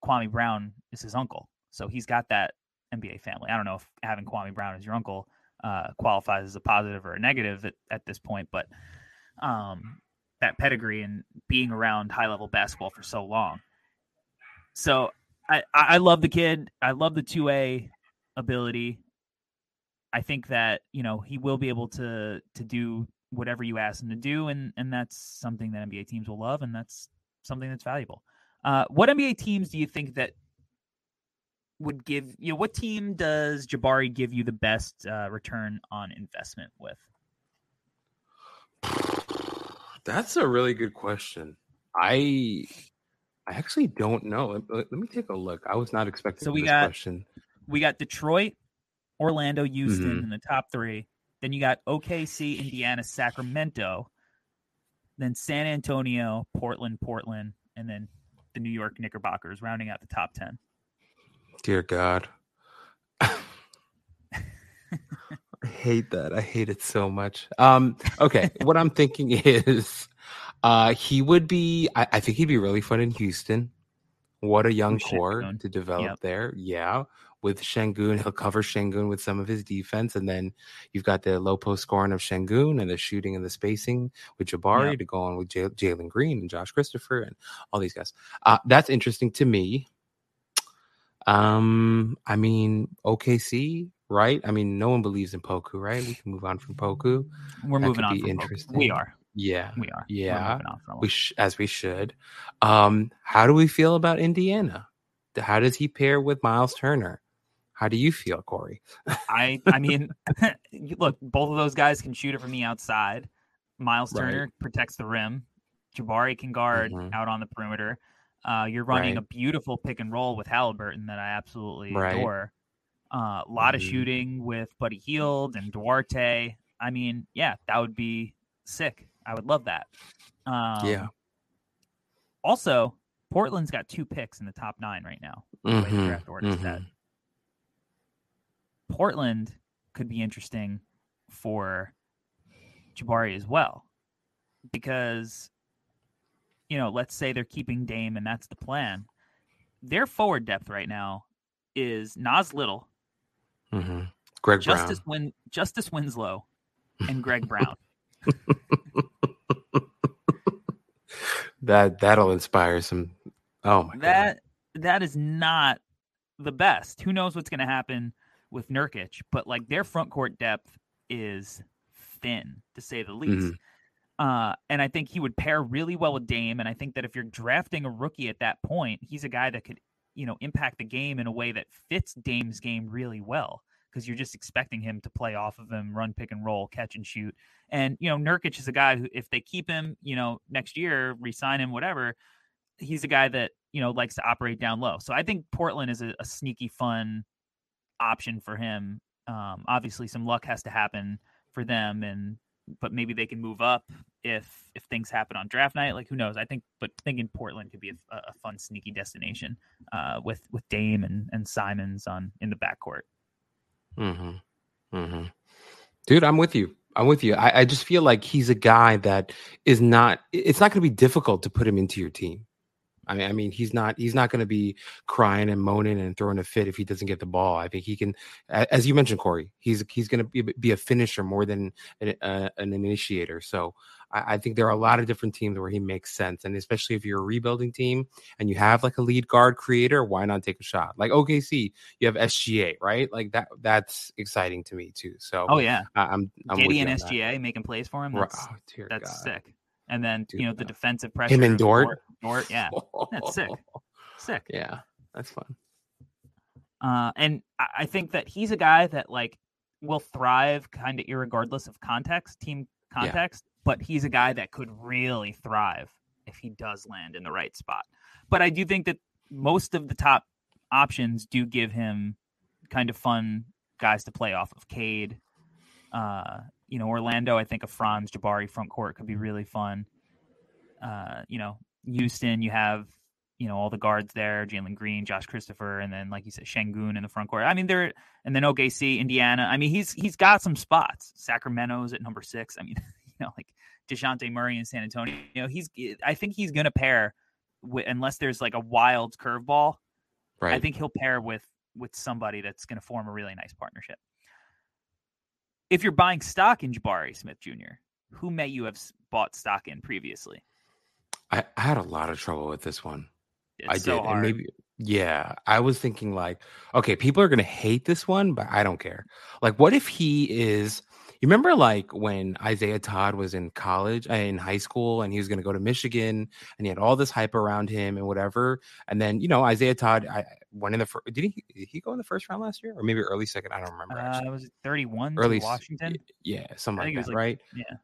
Kwame Brown is his uncle, so he's got that NBA family. I don't know if having Kwame Brown as your uncle uh, qualifies as a positive or a negative at, at this point, but um, that pedigree and being around high level basketball for so long. So I, I love the kid. I love the two way ability. I think that you know he will be able to to do whatever you ask him to do, and and that's something that NBA teams will love, and that's something that's valuable. Uh, what NBA teams do you think that would give you know what team does Jabari give you the best uh, return on investment with? That's a really good question. I I actually don't know. Let, me take a look. I was not expecting So we this got- question. we got Detroit, Orlando, Houston Mhm. in the top three. Then you got OKC, Indiana, Sacramento. Then San Antonio, Portland, Portland, and then the New York Knickerbockers rounding out the top 10. Dear God. I hate that. I hate it so much. Um, okay, what I'm thinking is uh he would be I, I think he'd be really fun in Houston. What a young core to develop Yep. there. Yeah. With Sengun, he'll cover Sengun with some of his defense, and then you've got the low post scoring of Sengun and the shooting and the spacing with Jabari Yep. to go on with J- Jalen Green and Josh Christopher and all these guys. Uh, that's interesting to me. Um, I mean, OKC, right? I mean, no one believes in Poku, right? We can move on from Poku. We're That moving on. be from Poku. interesting. We are. Yeah, We are. Yeah. moving on from we sh- as we should. Um, how do we feel about Indiana? How does he pair with Miles Turner? How do you feel, Corey? I I mean, look, both of those guys can shoot it from the outside. Miles Right. Turner protects the rim. Jabari can guard Mhm. out on the perimeter. Uh, you're running Right. a beautiful pick and roll with Halliburton that I absolutely Right. adore. Uh, a lot of Mhm. shooting with Buddy Hield and Duarte. I mean, yeah, that would be sick. I would love that. Um, Yeah. Also, Portland's got two picks in the top nine right now. Mm-hmm. draft order set. mhm. Portland could be interesting for Jabari as well. Because, you know, let's say they're keeping Dame and that's the plan. Their forward depth right now is Nas Little, Mhm. Greg Justice Brown. Win Justice Winslow, and Greg Brown. That that'll inspire some. Oh my god. that that is not the best. Who knows what's going to happen with Nurkic? But like their front court depth is thin, to say the least. Uh, and I think he would pair really well with Dame. And I think that if you're drafting a rookie at that point, he's a guy that could, you know, impact the game in a way that fits Dame's game really well. Because you're just expecting him to play off of him, run pick and roll, catch and shoot. And you know, Nurkic is a guy who, if they keep him, you know, next year, resign him, whatever, he's a guy that you know likes to operate down low. So I think Portland is a, a sneaky fun option for him. Um, obviously, some luck has to happen for them, and but maybe they can move up if if things happen on draft night. Like who knows? I think, but thinking Portland could be a, a fun sneaky destination uh, with with Dame and and Simons on in the backcourt. Mm-hmm. Mm-hmm. Dude, I'm with you. I'm with you. I, I just feel like he's a guy that is not. It's not going to be difficult to put him into your team. I mean, I mean, he's not he's not going to be crying and moaning and throwing a fit if he doesn't get the ball. I think he can, as you mentioned, Corey. He's he's going to be, be a finisher more than an, uh, an initiator. So I, I, think there are a lot of different teams where he makes sense, and especially if you're a rebuilding team and you have like a lead guard creator, why not take a shot? Like OKC, you have SGA, right? Like that. That's exciting to me too. So oh yeah, I, am I'm Giddey and SGA making plays for him. That's, oh, that's God. sick and then Dude, you know the defensive pressure. Him and Dort. Dort, Dort yeah, that's sick, sick. Yeah, that's fun. Uh, and I think that he's a guy that like will thrive kind of regardless of context, team context. Yeah. But he's a guy that could really thrive if he does land in the right spot. But I do think that most of the top options do give him kind of fun guys to play off of. Cade, uh, you know, Orlando, I think a Franz Jabari front court could be really fun. Uh, you know, Houston, you have, you know, all the guards there, Jalen Green, Josh Christopher, and then like you said, Sengun in the front court. I mean, they're and then OKC, Indiana. I mean, he's he's got some spots. Sacramento's at number six. I mean, you know, like Dejounte Murray in San Antonio. You know, he's I think he's gonna pair with unless there's like a wild curveball. Right. I think he'll pair with with somebody that's gonna form a really nice partnership if you're buying stock in Jabari Smith Jr., who may you have bought stock in previously? I, I had a lot of trouble with this one. It's I so did, hard. and maybe yeah, I was thinking like, okay, people are gonna hate this one, but I don't care. Like, what if he is you remember like when Isaiah Todd was in college, uh, in high school, and he was going to go to Michigan, and he had all this hype around him and whatever. And then you know Isaiah Todd, I went in the first. Did he? Did he go in the first round last year, or maybe early second? I don't remember. Uh, was it thirty-one? Early Washington. Yeah, something like that, like, right? Yeah.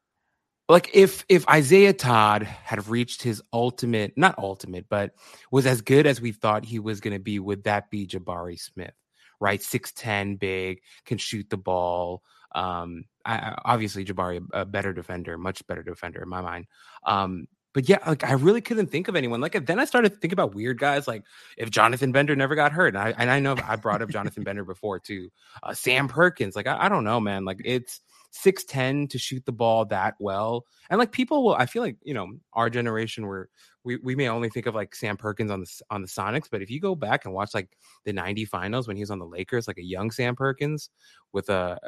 Like if if Isaiah Todd had reached his ultimate, not ultimate, but was as good as we thought he was going to be, would that be Jabari Smith? Right, six ten, big, can shoot the ball um, I, obviously Jabari a, better defender, much better defender in my mind. Um, but yeah, like I really couldn't think of anyone. Like then I started thinking about weird guys, like if Jonathan Bender never got hurt, and I, and I know I brought up Jonathan Bender before too. Uh, Sam Perkins, like I, I don't know, man. Like it's six ten to shoot the ball that well, and like people will. I feel like you know our generation where we, we may only think of like Sam Perkins on the on the Sonics, but if you go back and watch like the '90 finals when he was on the Lakers, like a young Sam Perkins with a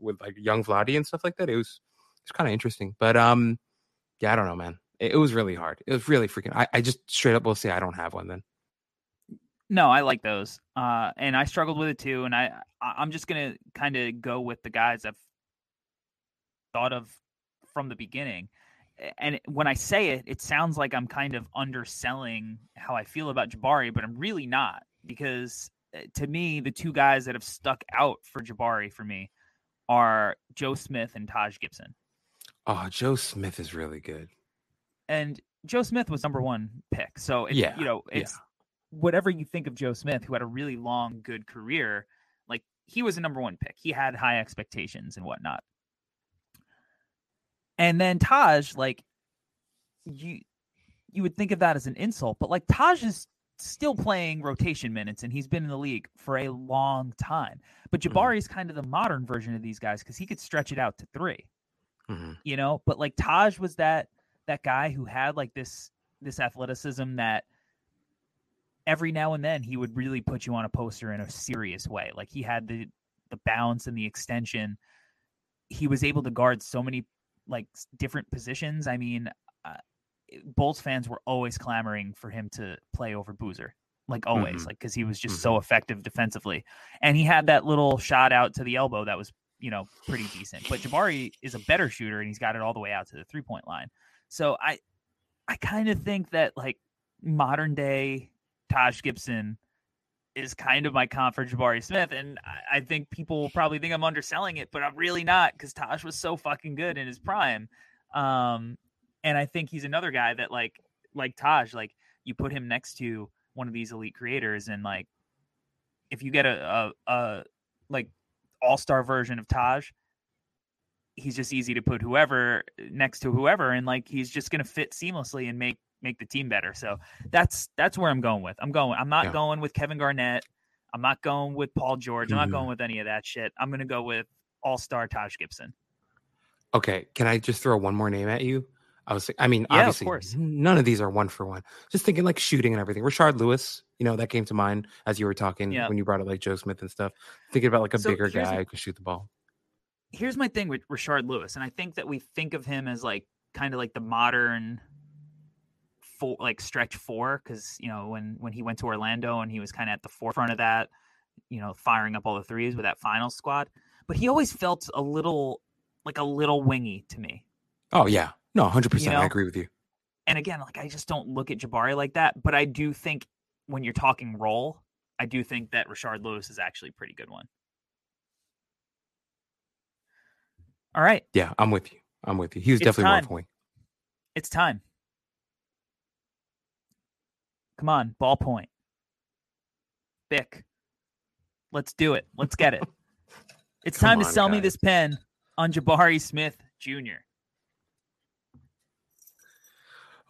with like young Vlade and stuff like that. It was it's kind of interesting. But um yeah, I don't know, man. It, it, was really hard. It was really freaking I, I just straight up will say I don't have one then. No, I like those. Uh and I struggled with it too. And I I'm just gonna kind of go with the guys I've thought of from the beginning. And when I say it, it sounds like I'm kind of underselling how I feel about Jabari, but I'm really not because eh, to me, the two guys that have stuck out for Jabari for me are Joe Smith and Taj Gibson. Oh, Joe Smith is really good. And Joe Smith was number one pick. So it, yeah, you know, it's yeah. whatever you think of Joe Smith, who had a really long, good career, like he was a number one pick. He had high expectations and whatnot. And then Taj, like you you would think of that as an insult, but like Taj is still playing rotation minutes and he's been in the league for a long time. But. Jabari is mm-hmm. kind of the modern version of these guys because he could stretch it out to 3 mm-hmm. You know, but like Taj was that that guy who had like this this athleticism that every now and then he would really put you on a poster in a serious way. Like he had the the bounce and the extension. He was able to guard so many like different positions. I mean, uh, Bulls fans were always clamoring for him to play over Boozer, like always, mm-hmm. like because he was just mm-hmm. so effective defensively, and he had that little shot out to the elbow that was you know pretty decent. But Jabari is a better shooter, and he's got it all the way out to the three point line. So I, I kind of think that like modern day Taj Gibson is kind of my comp for Jabari Smith, and I, I think people will probably think I'm underselling it, but I'm really not because Taj was so fucking good in his prime. Um, and I think he's another guy that like like Taj, like you put him next to one of these elite creators, and like if you get a a, a like all star version of Taj, he's just easy to put whoever next to whoever, and like he's just gonna fit seamlessly and make make the team better. So that's that's where I'm going with. I'm going. I'm not yeah. going with Kevin Garnett. I'm not going with Paul George. I'm not mm-hmm. going with any of that shit. I'm gonna go with all star Taj Gibson. Okay, can I just throw one more name at you? I was, I mean, Yeah, of obviously, course. none of these are one for one. Just thinking like shooting and everything. Rashard Lewis, you know, that came to mind as you were talking Yeah. when you brought up like Joe Smith and stuff. Thinking about like a So bigger guy who could shoot the ball. Here's my thing with Rashard Lewis, and I think that we think of him as like kind of like the modern four, like stretch four, because you know when when he went to Orlando and he was kind of at the forefront of that, you know, firing up all the threes with that final squad. But he always felt a little like a little wingy to me. Oh yeah, no, hundred percent. know? I agree with you. and again, like I just don't look at Jabari like that. But I do think when you're talking role, I do think that Rashard Lewis is actually a pretty good one. All right, Yeah, I'm with you. I'm with you. He was It's definitely time. of a it's time. Come on, ballpoint. Bic. Let's do it. Let's get it. It's Come time to on, sell me this pen on Jabari Smith Jr.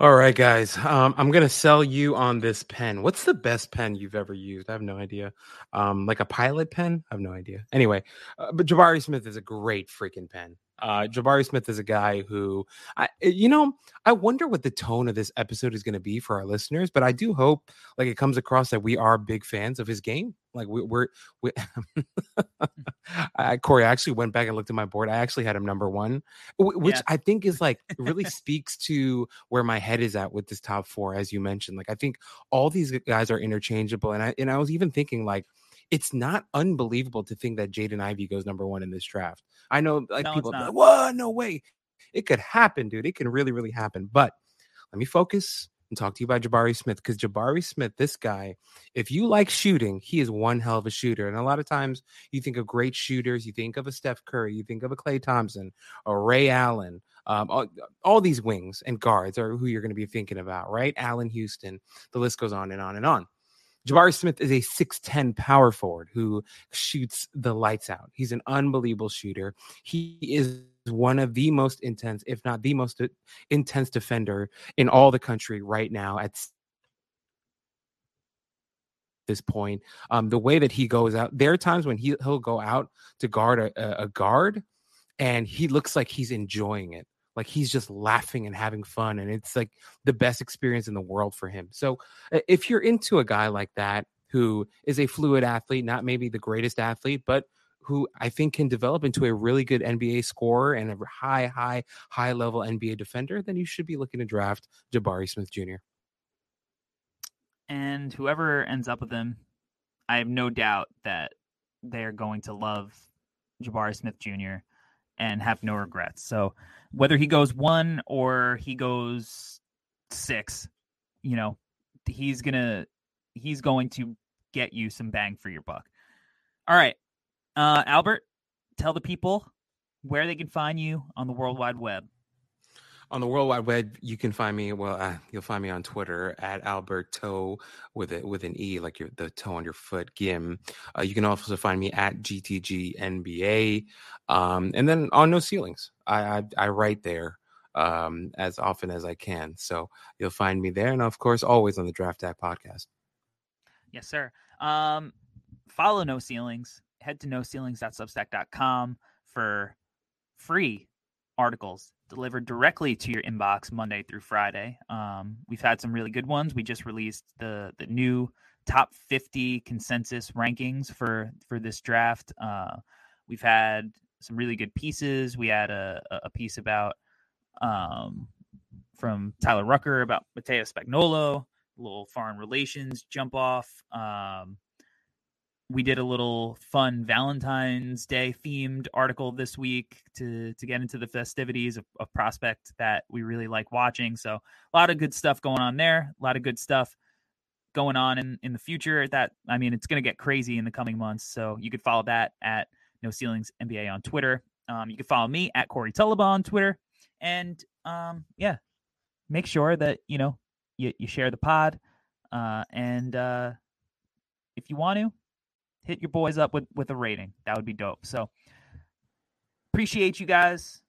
All right, guys. Um, I'm gonna sell you on this pen. What's the best pen you've ever used? I have no idea. Um, like a pilot pen? I have no idea. Anyway, uh, but Jabari Smith is a great freaking pen. Uh, Jabari Smith is a guy who, I, you know, I wonder what the tone of this episode is going to be for our listeners. But I do hope, like, it comes across that we are big fans of his game. Like, we, we're, we, I, Corey, I actually went back and looked at my board. I actually had him number one, which Yeah. I think is like really speaks to where my head is at with this top four, as you mentioned. Like, I think all these guys are interchangeable, and I and I was even thinking like. It's not unbelievable to think that Jaden Ivey goes number one in this draft. I know, like No, people, are like, "What? No way!" It could happen, dude. It can really, really happen. But let me focus and talk to you about Jabari Smith because Jabari Smith, this guy, if you like shooting, he is one hell of a shooter. And a lot of times you think of great shooters, you think of a Steph Curry, you think of a Klay Thompson, or Ray Allen. Um, all, all these wings and guards are who you're going to be thinking about, right? Allan Houston. The list goes on and on and on. Jabari Smith is a 6'10 power forward who shoots the lights out. He's an unbelievable shooter. He is one of the most intense, if not the most uh, intense defender in all the country right now at this point. Um, the way that he goes out, there are times when he, he'll go out to guard a, a- a guard and he looks like he's enjoying it. Like he's just laughing and having fun. And it's like the best experience in the world for him. So uh, if you're into a guy like that who is a fluid athlete, not maybe the greatest athlete, but who I think can develop into a really good NBA scorer and a high, high, high level NBA defender, then you should be looking to draft Jabari Smith Jr. and whoever ends up with him, I have no doubt that they're going to love Jabari Smith Jr. and have no regrets. So whether he goes one or he goes six, you know, he's gonna he's going to get you some bang for your buck. All right, uh, Albert, tell the people where they can find you on the World Wide Web. On the World Wide Web, you can find me. Well, uh, you'll find me on Twitter at Alberto with it with an e, like your the toe on your foot, Gim. Uh, you can also find me at GTG NBA, um, and then on No Ceilings. I I, I write there um, as often as I can, so you'll find me there, and of course, always on the Draft Act podcast. Yes, sir. Um, follow No Ceilings. Head to noceilings.substack.com for free articles delivered directly to your inbox Monday through Friday. Um, we've had some really good ones. We just released the the new top 50 consensus rankings for for this draft. Uh, we've had some really good pieces. We had a, a piece about um, from Tyler Rucker about Matteo Spagnolo, a little foreign relations jump off. Um, we did a little fun Valentine's Day themed article this week to to get into the festivities of, of prospect that we really like watching. So a lot of good stuff going on there. A lot of good stuff going on in in the future. That I mean, it's going to get crazy in the coming months. So you could follow that at No Ceilings NBA on Twitter. Um, you can follow me at Corey Tulaba on Twitter, and um, yeah, make sure that you know you, you share the pod, uh, and uh, if you want to hit your boys up with with a rating. That would be dope. So appreciate you guys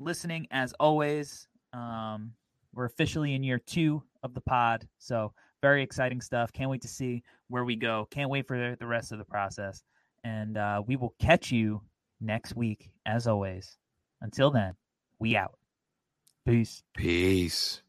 listening as always. Um, we're officially in year two of the pod, so very exciting stuff. Can't wait to see where we go. Can't wait for the rest of the process, and uh, we will catch you next week as always. Until then, we out. Peace. Peace.